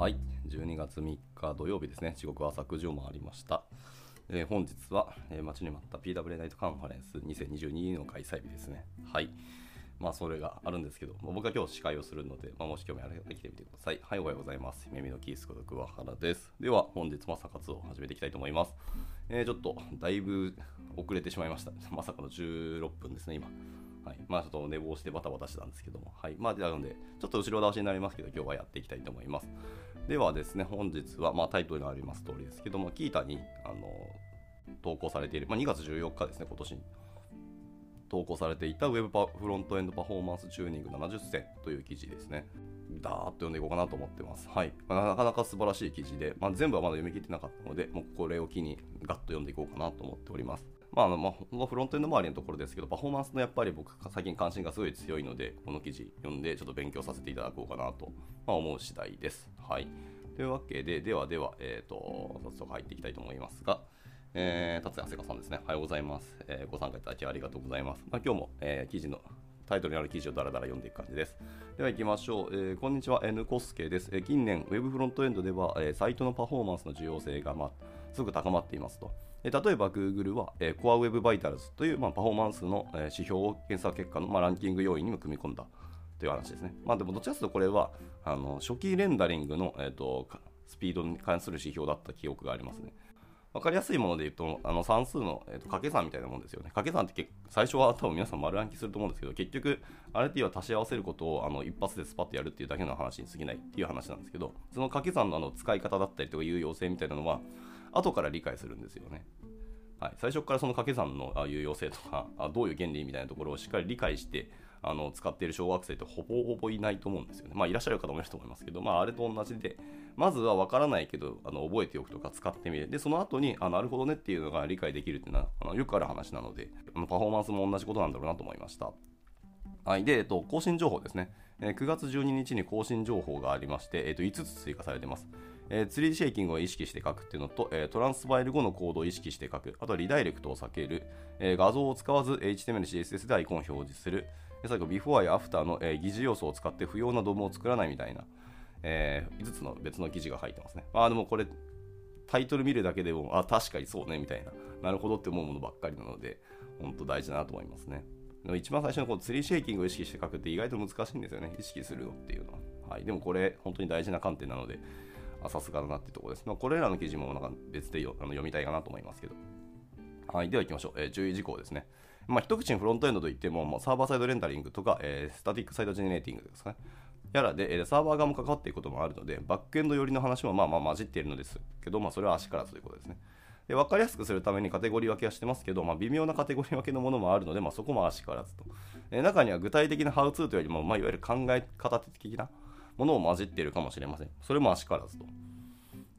はい、12月3日土曜日ですね、時刻は朝9時を回りました。えー本日は、えー待ちに待った PWA ナイトカンファレンス2022の開催日ですね。はい。まあ、それがあるんですけど、まあ僕は今日司会をするので、まあ、もし興味あれば来てみてください。はい、おはようございます。耳のキースこと桑原です。では、本日も朝活を始めていきたいと思います。えーちょっと、だいぶ遅れてしまいました。まさかの16分ですね、今。はい、まあちょっと寝坊してバタバタしてたんですけども、はい、まあなので、ちょっと後ろ倒しになりますけど、今日はやっていきたいと思います。ではですね、本日は、まあタイトルにあります通りですけども、キータに、あの、投稿されている、まあ2月14日ですね、今年。投稿されていた Web フロントエンドパフォーマンスチューニング70選という記事ですね。だーっと読んでいこうかなと思ってます。はい。まあなかなか素晴らしい記事で、まあ、全部はまだ読み切ってなかったので、もうこれを機にガッと読んでいこうかなと思っております。まあ、あのまあ、フロントエンド周りのところですけど、パフォーマンスのやっぱり僕、最近関心がすごい強いので、この記事読んでちょっと勉強させていただこうかなと、まあ、思う次第です。はい。というわけで、ではでは、えっ、と、早速入っていきたいと思いますが、えー、達也聖香さんですね。おはようございます。えーご参加いただきありがとうございます。まあ、今日も、えー記事のタイトルにある記事をだらだら読んでいく感じです。では行きましょう。えーこんにちは、N コスケです。えー近年、Web フロントエンドでは、えーサイトのパフォーマンスの重要性が、まあ、すごく高まっていますと。例えば Google は、えー Core Web Vitals という、まあ、パフォーマンスの、え指標を検索結果の、まあ、ランキング要因にも組み込んだという話ですね。まあでもどっちかというとこれはあの初期レンダリングの、えー、とスピードに関する指標だった記憶がありますね。わかりやすいもので言うと、あの算数の、えー、と掛け算みたいなもんですよね。掛け算って最初は多分皆さん丸暗記すると思うんですけど、結局、RT は足し合わせることをあの一発でスパッとやるっていうだけの話に過ぎないっていう話なんですけど、その掛け算のあの使い方だったりとか有用性みたいなのは、後から理解するんですよね。はい、最初からその掛け算の有用性とかあどういう原理みたいなところをしっかり理解してあの使っている小学生ってほぼほぼいないと思うんですよね。まあいらっしゃる方もいると思いますけど、まああれと同じで、まずは分からないけどあの覚えておくとか使ってみる。で、その後にあなるほどねっていうのが理解できるっていうのはあのよくある話なので、パフォーマンスも同じことなんだろうなと思いました。はい、で、えっと、更新情報ですね。9月12日に更新情報がありまして、えっと、5つ追加されています。えーツリーシェイキングを意識して書くっていうのと、えートランスバイル後のコードを意識して書く、あとはリダイレクトを避ける、えー画像を使わず HTML、CSS でアイコンを表示する、で最後、 before や after の、えー疑似要素を使って不要な DOM を作らないみたいな、え5つの別の記事が入ってますね。まあ、でもこれ、タイトル見るだけでも、あ、確かにそうね、みたいな、なるほどって思うものばっかりなので、本当大事だなと思いますね。一番最初のこの tree shaking を意識して書くって意外と難しいんですよね。意識するのっていうのは。はい。でもこれ、本当に大事な観点なので、あさすがだなってところです。まあ、これらの記事もなんか別でよあの読みたいかなと思いますけど。はい。では行きましょう。えー注意事項ですね。まあ、一口にフロントエンドといっても、まあ、サーバーサイドレンダリングとか、えー static site generating ですかね。やらで、えーサーバー側も関わっていくこともあるので、バックエンド寄りの話もまあまあ混じっているのですけど、まあ、それは悪しからずということですね。で分かりやすくするためにカテゴリー分けはしてますけど、まあ、微妙なカテゴリー分けのものもあるので、まあ、そこも悪しからずと。え中には具体的なハウツーというよりも、まあ、いわゆる考え方的なものを混じっているかもしれません。それも悪しからずと。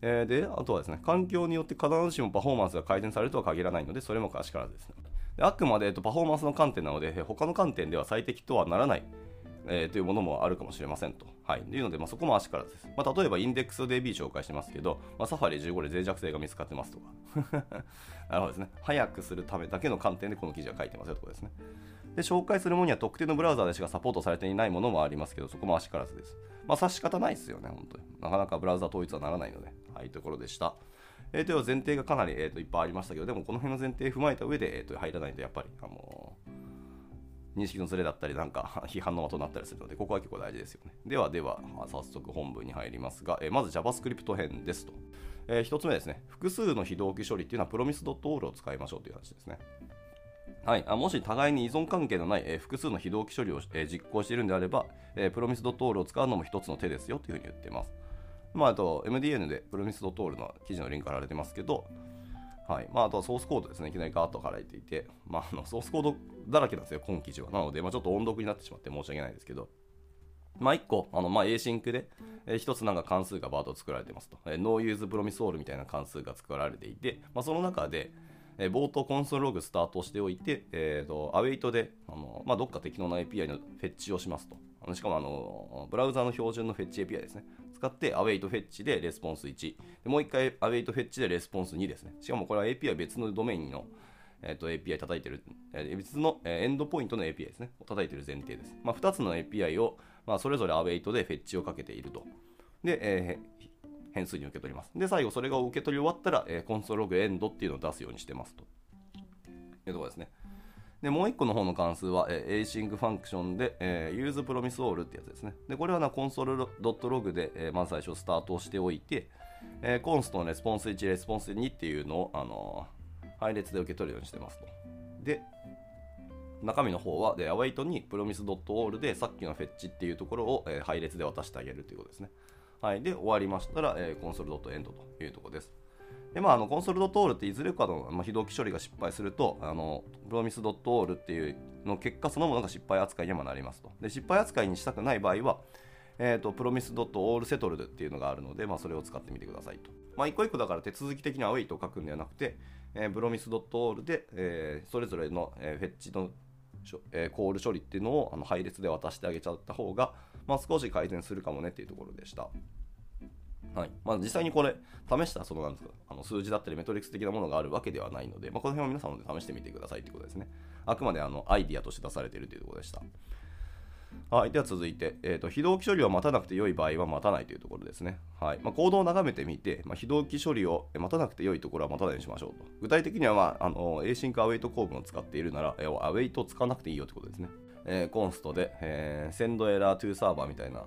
えーで、あとはですね、環境によって必ずしもパフォーマンスが改善されるとは限らないので、それも足からずですね。であくまで、えっと、パフォーマンスの観点なので、えー他の観点では最適とはならない、えーというものもあるかもしれませんと。はい。というので、まあ、そこも足からずです。まあ、例えば、インデックス DB 紹介してますけど、まあ、サファリ15で脆弱性が見つかってますとか。なるほどですね。早くするためだけの観点でこの記事は書いてますよというこですね。で紹介するものには特定のブラウザでしかサポートされていないものもありますけど、そこも足からずです。まあ、差し方ないですよね、本当に。なかなかブラウザ統一はならないので、はい、というところでした。えー、では前提がかなり、えー、といっぱいありましたけど、でもこの辺の前提踏まえた上で、えー、と入らないとやっぱり、あの認識のズレだったり、なんか 批判の的になったりするので、ここは結構大事ですよね。ではでは、まあ早速本文に入りますが、えーまず JavaScript 編ですと。えー、1つ目ですね、複数の非同期処理っていうのはプロミス .all を使いましょうという話ですね。はい、あもし互いに依存関係のない、えー複数の非同期処理を、えー実行しているのであれば、えー、プロミス .all を使うのも一つの手ですよというふうに言っています。まあ、あと MDN でプロミス .all の記事のリンク貼られてますけど、はいまあ、あとはソースコードですね、いきなりガーッと貼られていて、まあ、あのソースコードだらけなんですよ、今記事は。なので、まあ、ちょっと音読になってしまって申し訳ないですけど、まあ、1個、あのまあ、Async で、えー、1つなんか関数がバーッと作られてますと。えー、NoUse Promise All みたいな関数が作られていて、まあ、その中で、えー冒頭コンソールログスタートしておいて、えー、と Await であの、まあ、どっか適当な API のフェッチをしますと。あのしかもあのブラウザの標準のフェッチ API ですね。使って Await フェッチでレスポンス1。でもう一回 Await フェッチでレスポンス2ですね。しかもこれは API 別のドメインのえー、と API 叩いてる、えー別の、えエンドポイントの API ですね、を叩いてる前提です。まあ、2つの API を、まあ、それぞれ Await でフェッチをかけていると。で、えー変数に受け取ります。で、最後それが受け取り終わったら、えー、コンソールログエンドっていうのを出すようにしてますと。いうところですね。で、もう一個の方の関数は、えー、async ファンクションで、えー、usePromiseAll ってやつですね。で、これはな、コンソール .log で、えー、まず最初スタートしておいて、えー、コンストのレスポンス1、レスポンス2っていうのを、あの、配列で受け取るようにしてますと。で、中身の方は、で、await に promise.all でさっきのフェッチっていうところを、え、配列で渡してあげるということですね。はい。で、終わりましたら、えー、console.end というところです。で、まあ、あの、コンソールドットオールっていずれかの、まあ、非同期処理が失敗すると、あの、プロミスドットオールっていうの結果そのものが失敗扱いにもなりますと。で、失敗扱いにしたくない場合は、え、ー、と、プロミスドットオールセトルっていうのがあるので、まあ、それを使ってみてくださいと。まあ、一個一個だから手続き的にアウェイと書くんではなくて、えー、プロミスドットオールで、えー、それぞれの、えー、フェッチの、え、コール処理っていうのをあの配列で渡してあげちゃった方が、まあ、少し改善するかもねっていうところでした。はいまあ、実際にこれ、試したそのなんですかあの数字だったりメトリックス的なものがあるわけではないので、まあ、この辺は皆さんで試してみてくださいということですね。あくまであのアイディアとして出されているということでした。はい、では続いて、えーと、非同期処理を待たなくて良い場合は待たないというところですね。はいまあ、コードを眺めてみて、まあ、非同期処理を待たなくて良いところは待たないようにしましょうと。具体的には、まあ、あの Async Await 構文を使っているなら、Await を使わなくていいよということですね。えー、コンストで、えー、send error to server みたいな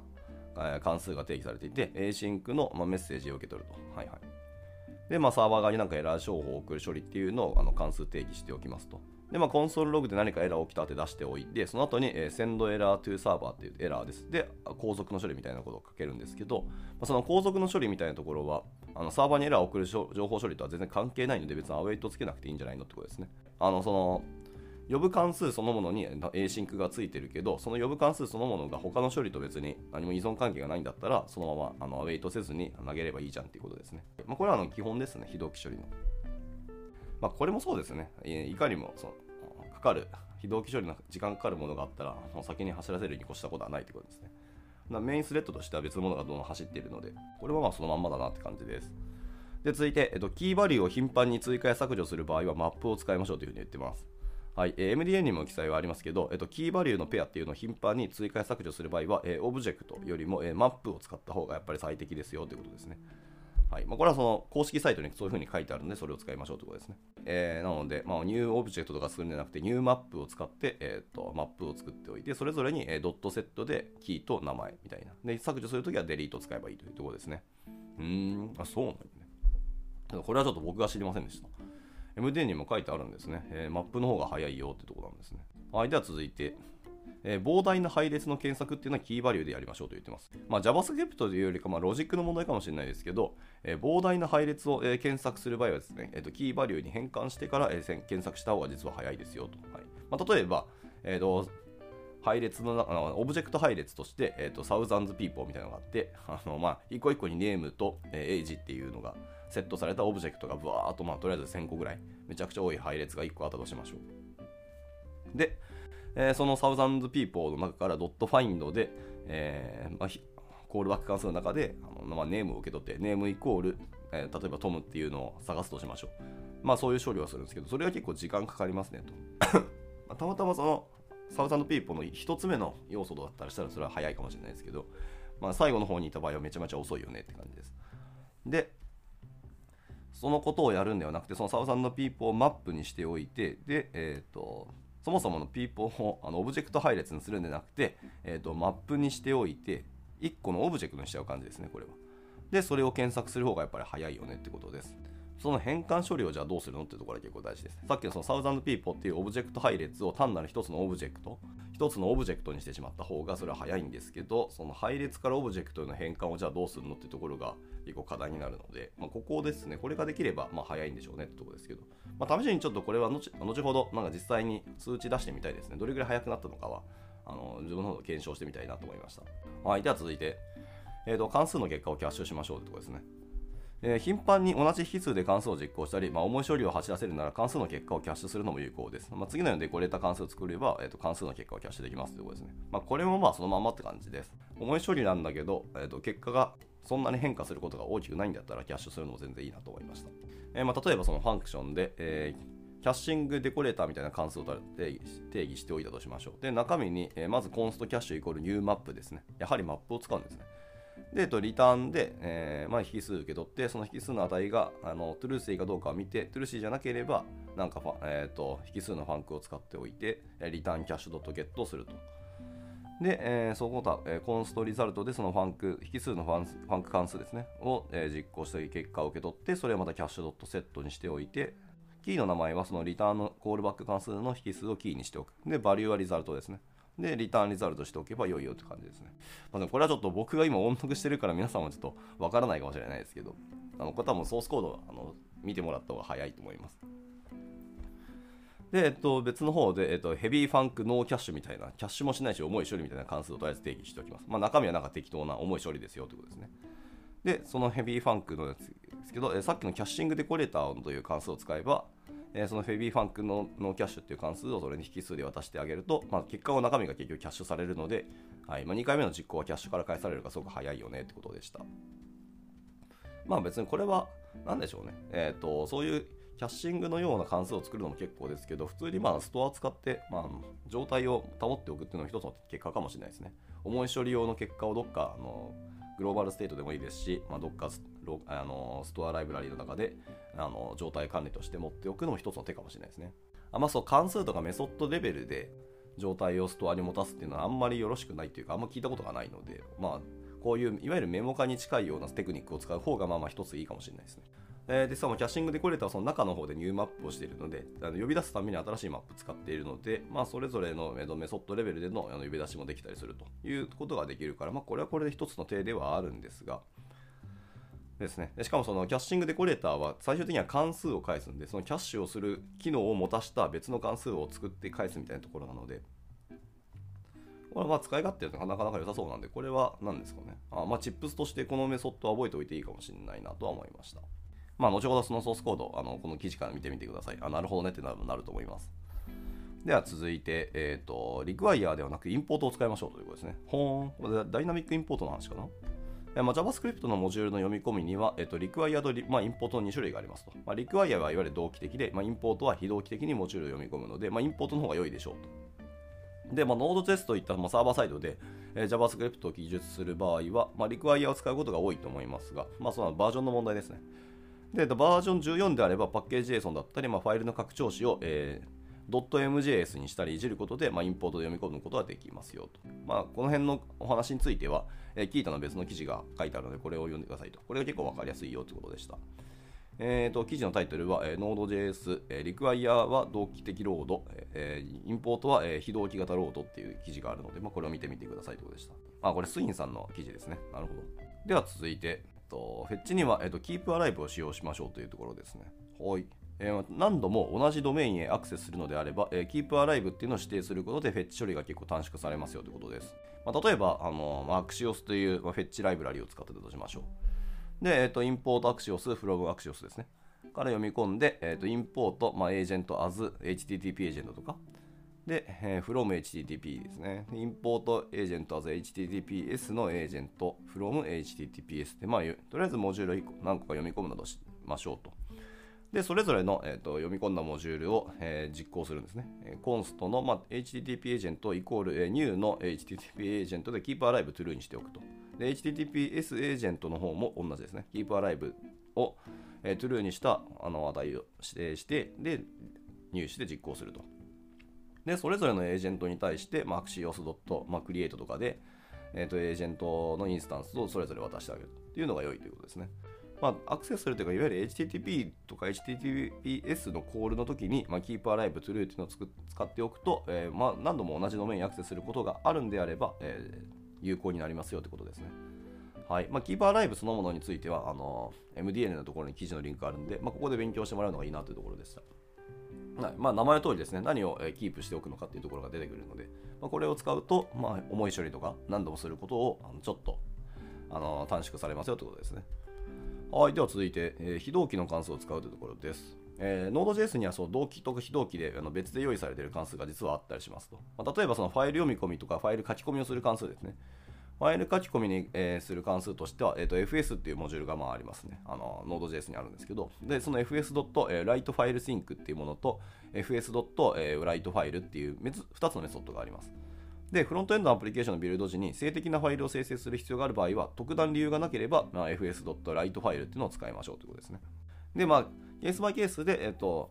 え関数が定義されていて、async の、まメッセージを受け取ると。はいはい。で、まあ、サーバー側になんかエラー情報を送る処理っていうのをあの関数定義しておきますと。で、まあ、コンソールログで何かエラー起きたって出しておいて、その後に、えー、send error to server っていうエラーです。で、後続の処理みたいなことを書けるんですけど、まあ、その後続の処理みたいなところは、あのサーバーにエラーを送る情報処理とは全然関係ないので、別にアウェイトつけなくていいんじゃないのってことですね。あの、その、呼ぶ関数そのものに async がついてるけど、その呼ぶ関数そのものが他の処理と別に何も依存関係がないんだったら、そのままあのアウェイトせずに投げればいいじゃんっていうことですね。まあ、これはあの基本ですね、非同期処理の。まあ、これもそうですね。いかにもそのかかる、非同期処理の時間かかるものがあったら、もう先に走らせるに越したことはないってことですね。メインスレッドとしては別のものがどんどん走っているので、これはまあそのまんまだなって感じです。で、続いて、えっと、キーバリューを頻繁に追加や削除する場合はマップを使いましょうというふうに言ってます。はい、MDN にも記載はありますけど、えっと、キーバリューのペアっていうのを頻繁に追加や削除する場合は、えー、オブジェクトよりも、えー、マップを使った方がやっぱり最適ですよということですね。はいまあ、これはその公式サイトにそういうふうに書いてあるので、それを使いましょうということですね。えー、なので、まあ、 new Object とかするんじゃなくて、 new Map を使って、えーと、マップを作っておいて、それぞれに、え、ドットセットでキーと名前みたいな。で、削除するときは delete 使えばいいというところですね。うーん、あ、そうなんですね。これはちょっと僕が知りませんでした。MD にも書いてあるんですね。えー、マップの方が早いよってところなんですね。はい、では続いて、えー、膨大な配列の検索っていうのはキーバリューでやりましょうと言ってます。まあ、JavaScript というよりか、まあ、ロジックの問題かもしれないですけど、えー、膨大な配列を、えー、検索する場合はですね、えーと、キーバリューに変換してから、えー、検索した方が実は早いですよと。はいまあ、例えば、えーと、配列のオブジェクト配列として、えーと、 thousands people みたいなのがあって、あのまあ、一個一個に name と、えー、エイジっていうのがセットされたオブジェクトがぶわーっと、まあ、とりあえず1000個ぐらい、めちゃくちゃ多い配列が1個あったとしましょう。で、えー、その thousands people の中からドット find で、えーまあ、コールバック関数の中であの、まあ、 name を受け取って、 name イコール、えー、例えばトムっていうのを探すとしましょう。まあそういう処理をするんですけど、それは結構時間かかりますねと。まあ、たまたまその thousand people の1つ目の要素だったらしたらそれは早いかもしれないですけど、まあ、最後の方にいた場合はめちゃめちゃ遅いよねって感じです。で、そのことをやるんではなくて、その thousand people をマップにしておいて、で、えっ、ー、と、そもそもの people をあのオブジェクト配列にするんでなくて、えーと、マップにしておいて、1個のオブジェクトにしちゃう感じですね、これは。で、それを検索する方がやっぱり早いよねってことです。その変換処理をじゃあどうするのってところが結構大事です。さっきのその thousand people っていうオブジェクト配列を単なる一つのオブジェクト、一つのオブジェクトにしてしまった方がそれは早いんですけど、その配列からオブジェクトへの変換をじゃあどうするのってところが結構課題になるので、まあ、ここですね、これができればまあ早いんでしょうねってところですけど、まあ、試しにちょっとこれは後後ほどなんか実際に数値出してみたいですね。どれぐらい速くなったのかはあの自分の方で検証してみたいなと思いました。はい、では続いて、えーと、関数の結果をキャッシュしましょうってところですね。えー、頻繁に同じ引数で関数を実行したり、まあ、重い処理を走らせるなら関数の結果をキャッシュするのも有効です。まあ、次のようにデコレーター関数を作れば、えーと、関数の結果をキャッシュできますということですね。まあ、これもまあそのままって感じです。重い処理なんだけど、えーと、結果がそんなに変化することが大きくないんだったらキャッシュするのも全然いいなと思いました。えー、まあ、例えばその function で、えー、 caching decorator みたいな関数を定義しておいたとしましょう。で、中身に、えー、まず const cache イコール new Map ですね。やはりマップを使うんですね。で、えっと、リターンで、えーまあ、引数受け取って、その引数の値があの truthy かどうかを見て、 truthy じゃなければ、なんか、えーと、引数の func を使っておいて、リターンキャッシュドットゲットをすると。で、えー、そこ他、えー、コンストリザルトでそのファンク、引数のファンファンク関数ですね、を、えー、実行した結果を受け取って、それをまたキャッシュドットセットにしておいて、キーの名前はそのリターンのコールバック関数の引数をキーにしておく。で、バリューはリザルトですね。で、リターンリザルトしておけば良いよって感じですね。まあ、でもこれはちょっと僕が今音読してるから皆さんもちょっとわからないかもしれないですけど、あのこれ多分ソースコードあの見てもらった方が早いと思います。で、えっと、別の方で、えっと、 heavy func no cache みたいな、キャッシュもしないし、重い処理みたいな関数をとりあえず定義しておきます。まあ、中身はなんか適当な重い処理ですよということですね。で、その heavy func のやつですけど、えさっきの caching decorator という関数を使えば、えその heavy func の no cache っていう関数をそれに引数で渡してあげると、まあ、結果の中身が結局キャッシュされるので、はいまあ、2回目の実行はキャッシュから返されるがすごく早いよねってことでした。まあ別にこれは何でしょうね。えっ、ー、と、そういうキャッシングのような関数を作るのも結構ですけど、普通にまあストアを使って、まあ、状態を保っておくっていうのは一つの結果かもしれないですね。重い処理用の結果をどっかあのグローバルステートでもいいですし、まあ、どっかあのストアライブラリの中であの状態管理として持っておくのも一つの手かもしれないですね。あまあ、そう関数とかメソッドレベルで状態をストアに持たすっていうのはあんまりよろしくないというか、あんま聞いたことがないので、まあ、こういういわゆるメモ化に近いようなテクニックを使う方がまあまあ一ついいかもしれないですね。えー、で、しかもキャッシングデコレーターはその中の方でニューマップをしているので、あの呼び出すために新しいマップ使っているので、まあ、それぞれのメソッドレベルでの呼び出しもできたりするということができるから、まあ、これはこれで一つの手ではあるんですが、ですね。しかもそのキャッシングデコレーターは最終的には関数を返すんで、そのキャッシュをする機能を持たした別の関数を作って返すみたいなところなので、これはまあ使い勝手がなかなか良さそうなんで、これは何ですかね。あまあ、チップスとしてこのメソッドは覚えておいていいかもしれないなとは思いました。まあ、後ほどそのソースコード、あのこの記事から見てみてください。あなるほどねってなるなると思います。では続いて、えっ、ー、と、リクワイヤーではなくインポートを使いましょうということですね。ほーん。これダイナミックインポートの話かな？まあ、JavaScript のモジュールの読み込みには、えっと、リクワイアド、まあ、インポートの2種類がありますと。まあ、リクワイアはいわゆる同期的で、まあ、インポートは非同期的にモジュールを読み込むので、まあ、インポートの方が良いでしょうと。で、まあ、Node.js といった、まあ、サーバーサイドで、えー、JavaScript を記述する場合は、まあ、リクワイアを使うことが多いと思いますが、まあ、そのバージョンの問題ですね。で、バージョン14であれば、パッケージ JSON だったり、まあ、ファイルの拡張子を、えー .mjs にしたりいじることで、まあ、インポートで読み込むことができますよと。まあ、この辺のお話については、えー、キータの別の記事が書いてあるので、これを読んでくださいと。これが結構わかりやすいよということでした。えーと、記事のタイトルは、えー、Node.js、えー、リクワイヤーは同期的ロード、えー、インポートは、えー、非同期型ロードっていう記事があるので、まあ、これを見てみてくださいということでした。あ、これスインさんの記事ですね。なるほど。では続いて、と、フェッチには、えっと、Keep Alive を使用しましょうというところですね。はい。えー、何度も同じドメインへアクセスするのであれば、えー、Keep Alive っていうのを指定することでフェッチ処理が結構短縮されますよということです。まあ、例えば、あのまあ、Axios という、まあ、フェッチライブラリを使ってたとしましょう。で、えっ、ー、と、インポート Axios from Axios ですね。から読み込んで、えっ、ー、と、インポート、まあ、エージェント as HTTP エージェントとか、で、えー、from HTTP ですね。インポートエージェント as HTTPS のエージェント from HTTPS で、まあ、とりあえずモジュール1個何個か読み込むなどしましょうと。で、それぞれの、えーと、読み込んだモジュールを、えー、実行するんですね。コンストの、まあ、HTTP エージェントイコール、えー、new の HTTP エージェントで keep alive true にしておくと。で、HTTPS エージェントの方も同じですね。keep alive を、えー、true にしたあの値を指定して、で、入手で実行すると。で、それぞれのエージェントに対して、まあ、axios.create とかで、えーと、エージェントのインスタンスをそれぞれ渡してあげるというのが良いということですね。まあ、アクセスするというか、いわゆる HTTP とか HTTPS のコールの時に、まあ、Keep Alive True っていうのを使っておくと、えー、まあ、何度も同じドメインにアクセスすることがあるんであれば、えー、有効になりますよということですね。はいまあ、Keep Alive そのものについては、あの MDN のところに記事のリンクがあるんで、まあ、ここで勉強してもらうのがいいなというところでした。はいまあ、名前の通りですね、何をキープしておくのかっていうところが出てくるので、まあ、これを使うと、まあ、重い処理とか何度もすることをちょっとあの短縮されますよということですね。はい、では続いて、えー、非同期の関数を使うというところです。えー、Node.js にはそう同期と非同期であの別で用意されている関数が実はあったりしますと。まあ、例えばそのファイル読み込みとかファイル書き込みをする関数ですね。ファイル書き込みに、えー、する関数としては、えーと、FS っていうモジュールがまあありますね。あの Node.js にあるんですけど、でその fs.writeFileSync っていうものと fs.writeFile っていう2つのメソッドがあります。で、フロントエンドのアプリケーションのビルド時に静的なファイルを生成する必要がある場合は、特段理由がなければ、まあ、fs.write ファイルっていうのを使いましょうということですね。で、まあ、ケースバイケースで、えっと、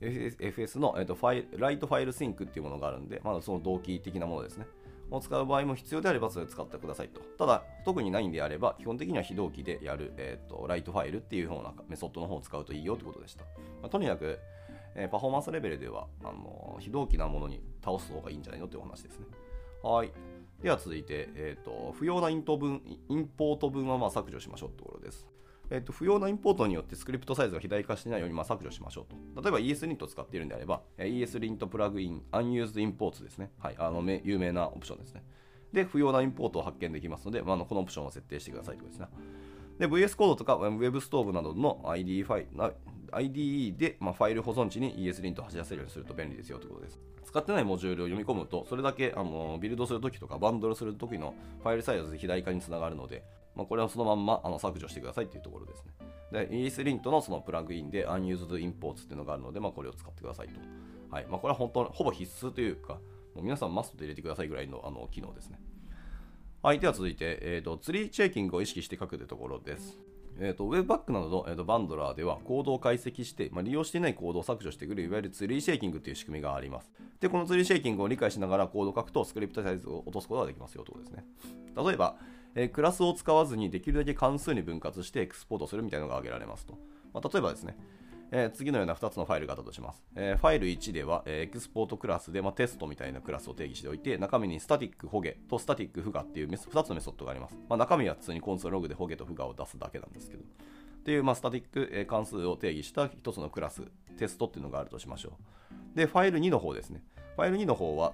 FS の、えっと、 writeFileSync っていうものがあるんで、まだその同期的なものですね。を使う場合も必要であればそれを使ってくださいと。ただ、特にないんであれば、基本的には非同期でやる、えーと、ライトファイルっていうようなメソッドの方を使うといいよということでした。まあ、とにかく、えー、パフォーマンスレベルではあの非同期なものに倒す方がいいんじゃないのというお話ですね。はい。では続いて、えーと、不要なイント分インポート分はま削除しましょうというところです。えーと、不要なインポートによってスクリプトサイズが肥大化してないようにま削除しましょうと。例えば ESLint を使っているんであれば、ESLint プラグイン Unused Imports ですね。はい、あの有名なオプションですね。で、不要なインポートを発見できますので、まあ、このオプションを設定してくださいということですね。で、VS コードとか Web ストーブなどの IDE ファイ IDE で、ま、ファイル保存地に ESLint を走らせるようにすると便利ですよということです。使ってないモジュールを読み込むと、それだけあのビルドするときとかバンドルするときのファイルサイズ肥大化につながるので、まあ、これはそのまんまあの削除してくださいというところですね。で、ESLint のそのプラグインで Unused Imports っていうのがあるので、まあ、これを使ってくださいと。はいまあ、これは本当ほぼ必須というか、もう皆さんマストで入れてくださいぐらいのあの機能ですね。はい、では続いて、えーと、ツリーシェイキングを意識して書くというところです。えーと、Webpack などの、えーと、バンドラーではコードを解析して、まあ、利用していないコードを削除してくるいわゆるツリーシェイキングという仕組みがあります。で、このツリーシェイキングを理解しながらコードを書くとスクリプトサイズを落とすことができますよということですね。例えば、えー、クラスを使わずにできるだけ関数に分割してエクスポートするみたいなのが挙げられますと。まあ、例えばですね、えー、次のような2つのファイルがあったとします。えー、ファイル1では、えー、 export class で、まあ、テストみたいなクラスを定義しておいて、中身に static ホゲと static フガっていう2つのメソッドがあります。まあ、中身は普通にコンソールログでホゲとフガを出すだけなんですけど。っていう、まあ、スタティック、関数を定義した1つのクラス、テストっていうのがあるとしましょう。で、ファイル2の方ですね。ファイル2の方は、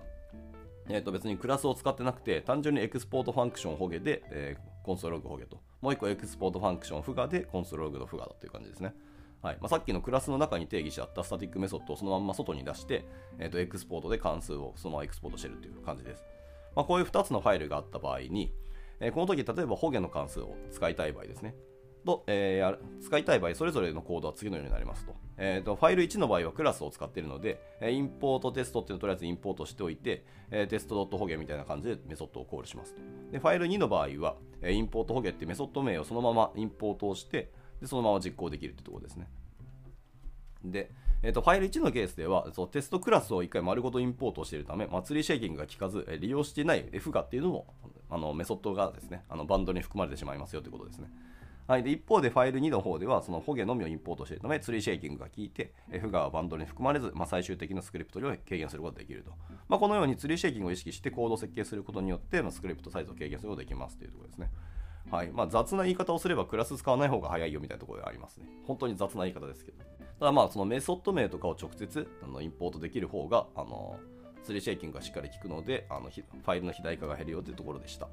えー、と別にクラスを使ってなくて、単純に export function ホゲで、えー、コンソールログホゲと、もう1個 export function フガでコンソールログのフガだという感じですね。はいまあ、さっきのクラスの中に定義してあったスタティックメソッドをそのまま外に出して、えー、とエクスポートで関数をそのままエクスポートしてるという感じです。まあ、こういう2つのファイルがあった場合に、えー、この時例えばホゲの関数を使いたい場合ですね。と、えー、使いたい場合、それぞれのコードは次のようになりますと。えーと、ファイル1の場合はクラスを使っているので、 import test っていうのをとりあえずインポートしておいて、えー、 test.hoge みたいな感じでメソッドをコールしますと。で、ファイル2の場合は、え import ホゲってメソッド名をそのままインポートをして、でそのまま実行できるってところですね。で、えーと、ファイル1のケースではそうテストクラスを1回丸ごとインポートしているため、まあ、ツリーシェイキングが効かず、利用していない F ガっていうのもあのメソッドがですねあのバンドルに含まれてしまいますよということですね。はい、で一方でファイル2の方ではそのホゲのみをインポートしているためツリーシェイキングが効いて F がバンドに含まれず、まあ、最終的なスクリプト量を軽減することができると、まあ、このようにツリーシェイキングを意識してコードを設計することによって、まあ、スクリプトサイズを軽減することができますというところですね。はいまあ、雑な言い方をすればクラス使わない方が早いよみたいなところがありますね。本当に雑な言い方ですけど。ただまあそのメソッド名とかを直接あのインポートできる方があのツリーシェイキングがしっかり効くのであのファイルの肥大化が減るよというところでした。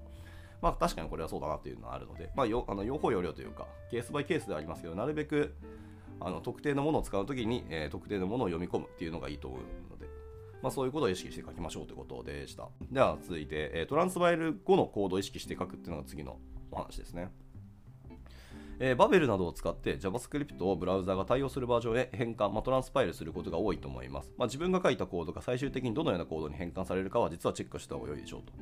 まあ確かにこれはそうだなというのはあるので、まあ、よあの用法用量というかケースバイケースではありますけどなるべくあの特定のものを使うときに、えー、特定のものを読み込むっていうのがいいと思うので、まあ、そういうことを意識して書きましょうということでした。では続いて、えー、トランスバイル後のコードを意識して書くっていうのが次のお話ですね。えー、バベルなどを使って JavaScript をブラウザが対応するバージョンへ変換、まあ、トランスパイルすることが多いと思います。まあ、自分が書いたコードが最終的にどのようなコードに変換されるかは実はチェックした方が良いでしょうと。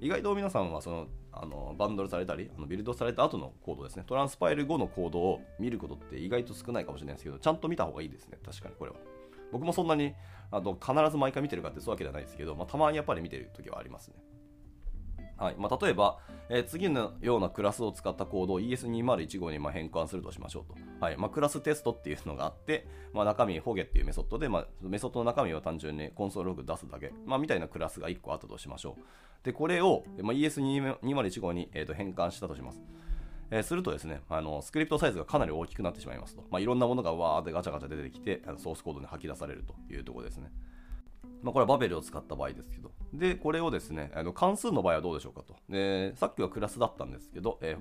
意外と皆さんはそのあのバンドルされたりあのビルドされた後のコードですね、トランスパイル後のコードを見ることって意外と少ないかもしれないですけど、ちゃんと見た方がいいですね、確かにこれは。僕もそんなにあの必ず毎回見てるかってそういうわけじゃないですけど、まあ、たまにやっぱり見てる時はありますね。はいまあ、例えば、えー、次のようなクラスを使ったコードを ES2015 にま変換するとしましょうと。はいまあ、クラステストっていうのがあって、まあ、中身、ホゲっていうメソッドで、まあ、メソッドの中身を単純にコンソールログ出すだけ、ま、みたいなクラスが1個あったとしましょう。で、これを、ま、ES2015 に、えー、と変換したとします。えー、するとですね、あのスクリプトサイズがかなり大きくなってしまいますと。ま、いろんなものがわーってガチャガチャ出てきて、あのソースコードに吐き出されるというところですね。まあ、これはバベルを使った場合ですけど。で、これをですね、あの関数の場合はどうでしょうかと。で、さっきはクラスだったんですけど、えー、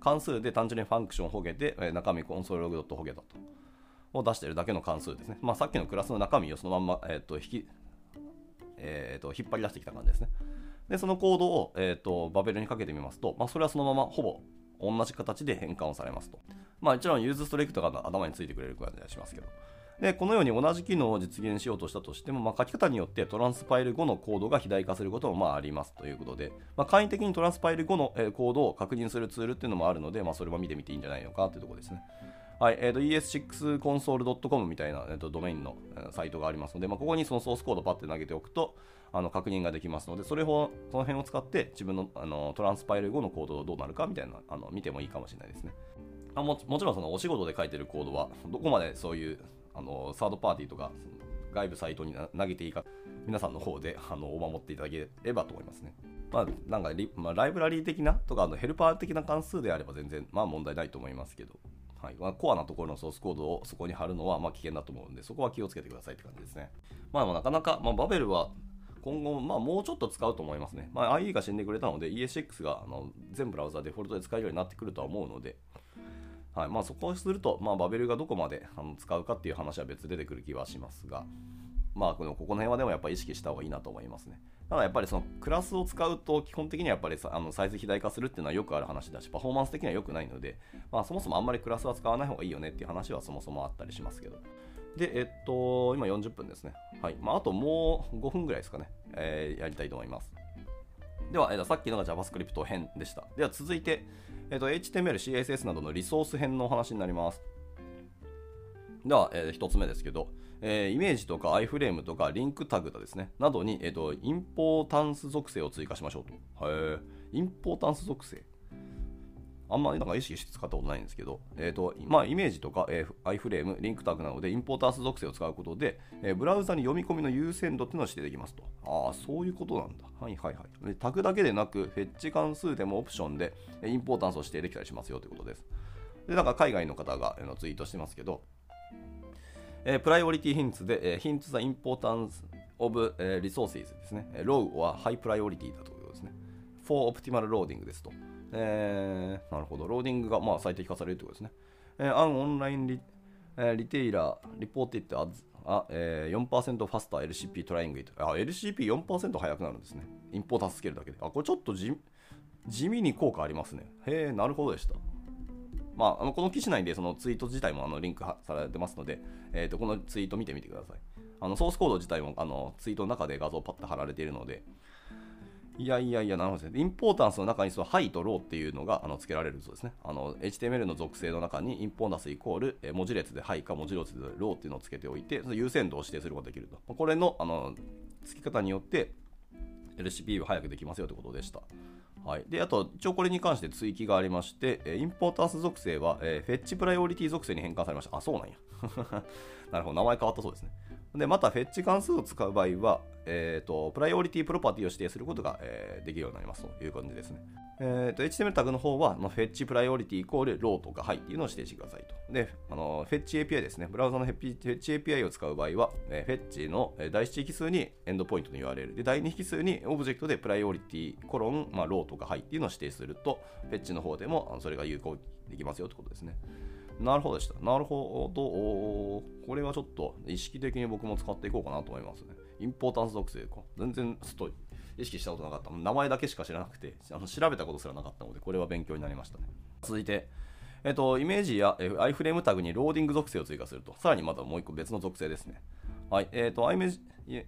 関数で単純に function ほげで、え、中身コンソールログドットほげだと。を出してるだけの関数ですね。まあ、さっきのクラスの中身をそのまま、えーと引きえーと、引っ張り出してきた感じですね。で、そのコードを、えーと、バベルにかけてみますと、まあ、それはそのままほぼ同じ形で変換をされますと。まあ、もちろん use strict が頭についてくれる感じはしますけど。でこのように同じ機能を実現しようとしたとしても、まあ、書き方によってトランスパイル後のコードが肥大化することもまあありますということで、まあ、簡易的にトランスパイル後の、コードを確認するツールっていうのもあるので、まあ、それも見てみていいんじゃないのかというところですね。はいえー、ES6console.com みたいな、えー、とドメインの、サイトがありますので、まあ、ここにそのソースコードをパッて投げておくとあの確認ができますので、それをその辺を使って自分のあのトランスパイル後のコードどうなるかみたいなあの見てもいいかもしれないですね。あももちろんそのお仕事で書いてるコードはどこまでそういうあのサードパーティーとか外部サイトに投げていいか皆さんの方で あのお守っていただければと思いますね。まあ、なんかリ、まあ、ライブラリー的なとかあのヘルパー的な関数であれば全然、まあ、問題ないと思いますけど、はいまあ、コアなところのソースコードをそこに貼るのはま危険だと思うんでそこは気をつけてくださいって感じですね。まあ、なかなか、ま、バベルは今後、まあ、もうちょっと使うと思いますね。まあ、IE が死んでくれたので ES6 があの全ブラウザデフォルトで使えるようになってくるとは思うので、はいまあ、そこをすると、まあ、バベルがどこまであの使うかっていう話は別で出てくる気はしますが、まあ、このここの辺はでもやっぱり意識した方がいいなと思いますね。ただやっぱりそのクラスを使うと基本的にはやっぱりあのサイズ肥大化するっていうのはよくある話だし、パフォーマンス的には良くないので、まあ、そもそもあんまりクラスは使わない方がいいよねっていう話はそもそもあったりしますけど。で、えっと、今40分ですね。はい。まあ、あともう5分ぐらいですかね、えー、やりたいと思います。では、えー、さっきのが JavaScript 編でした。では続いて、えーと、HTML、CSS などのリソース編のお話になります。では、えー、1つ目ですけど、えー、イメージとか iFrame とかリンクタグだですね、などに、えーと、インポータンス属性を追加しましょうと。へインポータンス属性あんまりなんか意識して使ったことないんですけど、えーとまあ、イメージとか、えー、iFrame、リンクタグなどでインポータンス属性を使うことで、えー、ブラウザに読み込みの優先度っていうのを指定できますと。ああ、そういうことなんだ。はいはいはい。でタグだけでなく、フェッチ関数でもオプションでインポータンスを指定できたりしますよということです。で、なんか海外の方がツイートしてますけど、えー、 priority hints で、えー、 hints the importance of、え、 resource ですね。 low or high priority だということですね。for optimal loading ですと。えー、なるほど。ローディングがまあ最適化されるということですね。えー、 an online re,、えー、 retailer、reported as、あ、えー、4% faster LCP trying it。あ、LCP4% 速くなるんですね。インポータンスつけるだけで。あ、これちょっと地地味に効果ありますね。へえ、なるほどでした。まあ、あのこの記事内でそのツイート自体もあのリンクされてますので、えー、とこのツイート見てみてください。あのソースコード自体もあのツイートの中で画像パッと貼られているので、いやいやいや、なるほどですね。インポータンスの中にそのハイとローっていうのがあの付けられるそうですね。あの HTML の属性の中に importance イコール、え文字列で high か文字列で low っていうのを付けておいて、その優先度を指定することができると。これのあの付け方によって LCP は早くできますよということでした。はい、であと、一応これに関して追記がありまして、インポータンス属性は、え、フェッチプライオリティ属性に変換されました。あ、そうなんや。なるほど、名前変わったそうですね。で、また、フェッチ関数を使う場合は、えーと、プライオリティプロパティを指定することが、えー、できるようになりますという感じですね。えーと、HTML タグの方は、まあ、 fetchpriority イコール low とか high っていうのを指定してくださいと。で、あのフェッチ API ですね。ブラウザのフェッチ API を使う場合は、えー、フェッチの第1引数にエンドポイントの URL、で第2引数にオブジェクトで priority コロン、まあ、 low とか high っていうのを指定すると、フェッチの方でもそれが有効できますよということですね。なるほどでした。なるほど。これはちょっと意識的に僕も使っていこうかなと思いますね。インポータンス属性か。全然ちょっと意識したことなかった。名前だけしか知らなくて、あの調べたことすらなかったので、これは勉強になりましたね。続いて、えっと、イメージや iFrame タグにローディング属性を追加すると、さらにまたもう一個別の属性ですね。はい、えっ、ー、と、IMG,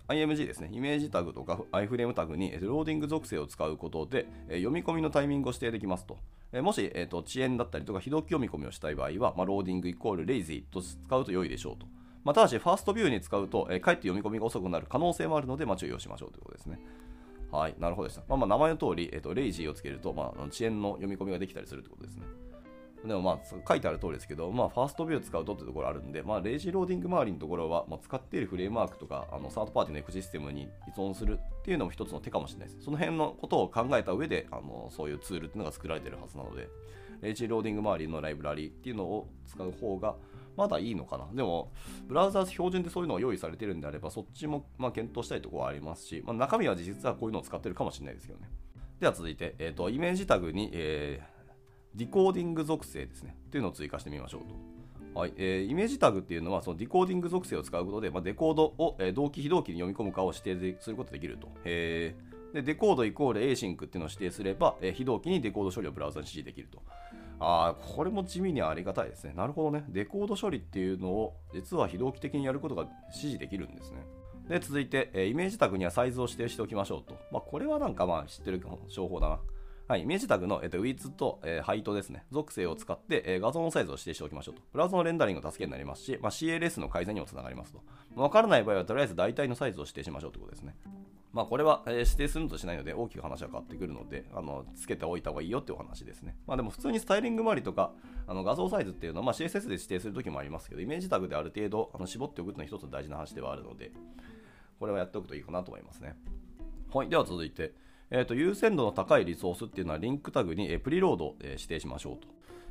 IMG ですね、イメージタグとか iFrame タグにローディング属性を使うことで、読み込みのタイミングを指定できますと。もし、えーと、遅延だったりとか非同期読み込みをしたい場合は、まあ、 loading イコール lazy と使うと良いでしょうと。まあ、ただし、ファーストビューに使うと、え、かえって読み込みが遅くなる可能性もあるので、まあ、注意をしましょうということですね。はい、なるほどでした。まあ、まあ名前の通り、えーと、 lazy をつけると、まあ、遅延の読み込みができたりするということですね。でもまあ書いてある通りですけど、まあ、ファーストビュー使うとってところあるんで、まあ、レイジーローディング周りのところは、まあ、使っているフレームワークとかあのサードパーティーのエコシステムに依存するっていうのも一つの手かもしれないです。その辺のことを考えた上であのそういうツールっていうのが作られてるはずなので、レイジーローディング周りのライブラリっていうのを使う方がまだいいのかな。でも、ブラウザー標準でそういうのが用意されてるんであれば、そっちもま検討したいところはありますし、まあ、中身は実はこういうのを使ってるかもしれないですけどね。では続いて、えーと、イメージタグに、えー decoding 属性ですね。っていうのを追加してみましょうと。はいえー、イメージタグっていうのはその decoding 属性を使うことで、まあ、デコードを、えー、同期非同期に読み込むかを指定することができると。へでデコードイコール async っていうのを指定すれば、えー、非同期にデコード処理をブラウザに指示できると。ああ、これも地味にありがたいですね。なるほどね。デコード処理っていうのを、実は非同期的にやることが指示できるんですね。で、続いて、えイメージタグにはサイズを指定しておきましょうと。まあ、これはなんかまあ知ってる情報だな。はい、イメージタグの、えっと、ウィッツと、えー、ハイトですね、属性を使って、えー、画像のサイズを指定しておきましょうと。ブラウザのレンダリングの助けになりますし、まあ、CLS の改善にもつながりますと。わからない場合は、とりあえず大体のサイズを指定しましょうということですね。まあ、これは、えー、指定するのとしないので大きく話は変わってくるので、あのつけておいた方がいいよっていうお話ですね。まあ、でも普通にスタイリング周りとかあの画像サイズっていうのは、まあ、CSS で指定するときもありますけど、イメージタグである程度あの絞っておくというのは一つ大事な話ではあるので、これはやっておくといいかなと思いますね。はい、では続いて、えーと、優先度の高いリソースっていうのはリンクタグに、えプリロード、え指定しましょうと。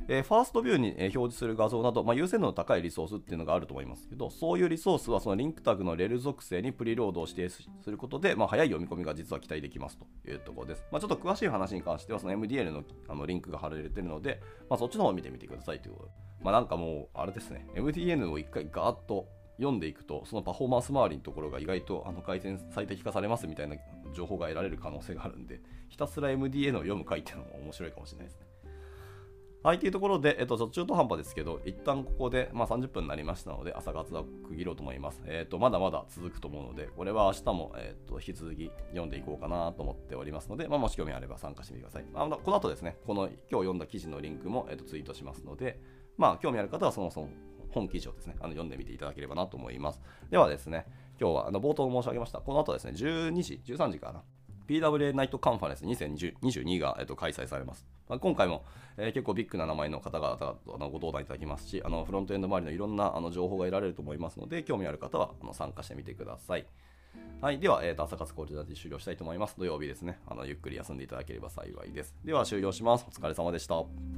え、ファーストビューに、え表示する画像など、まあ、優先度の高いリソースっていうのがあると思いますけど、そういうリソースはそのリンクタグのレル属性にプリロードを指定することで、まあ、早い読み込みが実は期待できますというところです。まあ、ちょっと詳しい話に関しては、その MDL のあのリンクが貼られてるので、ま、そっちの方を見てみてくださいということで。ま、なんかもう、あれですね、MDN を一回ガーッと読んでいくと、そのパフォーマンス周りのところが意外とあの改善最適化されますみたいな情報が得られる可能性があるんで、ひたすら MDN を読む回っていうのも面白いかもしれないですね。はい、というところで、えっと、ちょ中途半端ですけど、一旦ここで、まあ、30分になりましたので、朝活は区切ろうと思います。えっと、まだまだ続くと思うので、これは明日も、えっと、引き続き読んでいこうかなと思っておりますので、まあ、もし興味あれば参加してみてください。あこの後ですね、この今日読んだ記事のリンクも、えっと、ツイートしますので、まあ、興味ある方はそもそも本記事をですね、あの読んでみていただければなと思います。ではですね、今日はあの冒頭申し上げました、この後ですね、12時、13時かな、PWA ナイトカンファレンス2022が、えっと、開催されます。まあ、今回も、えー、結構ビッグな名前の方々とあのご登壇いただきますし、あのフロントエンド周りのいろんなあの情報が得られると思いますので、興味ある方はあの参加してみてください。はい、では、えーと、朝活コールダー終了したいと思います。土曜日ですねあの。ゆっくり休んでいただければ幸いです。では終了します。お疲れ様でした。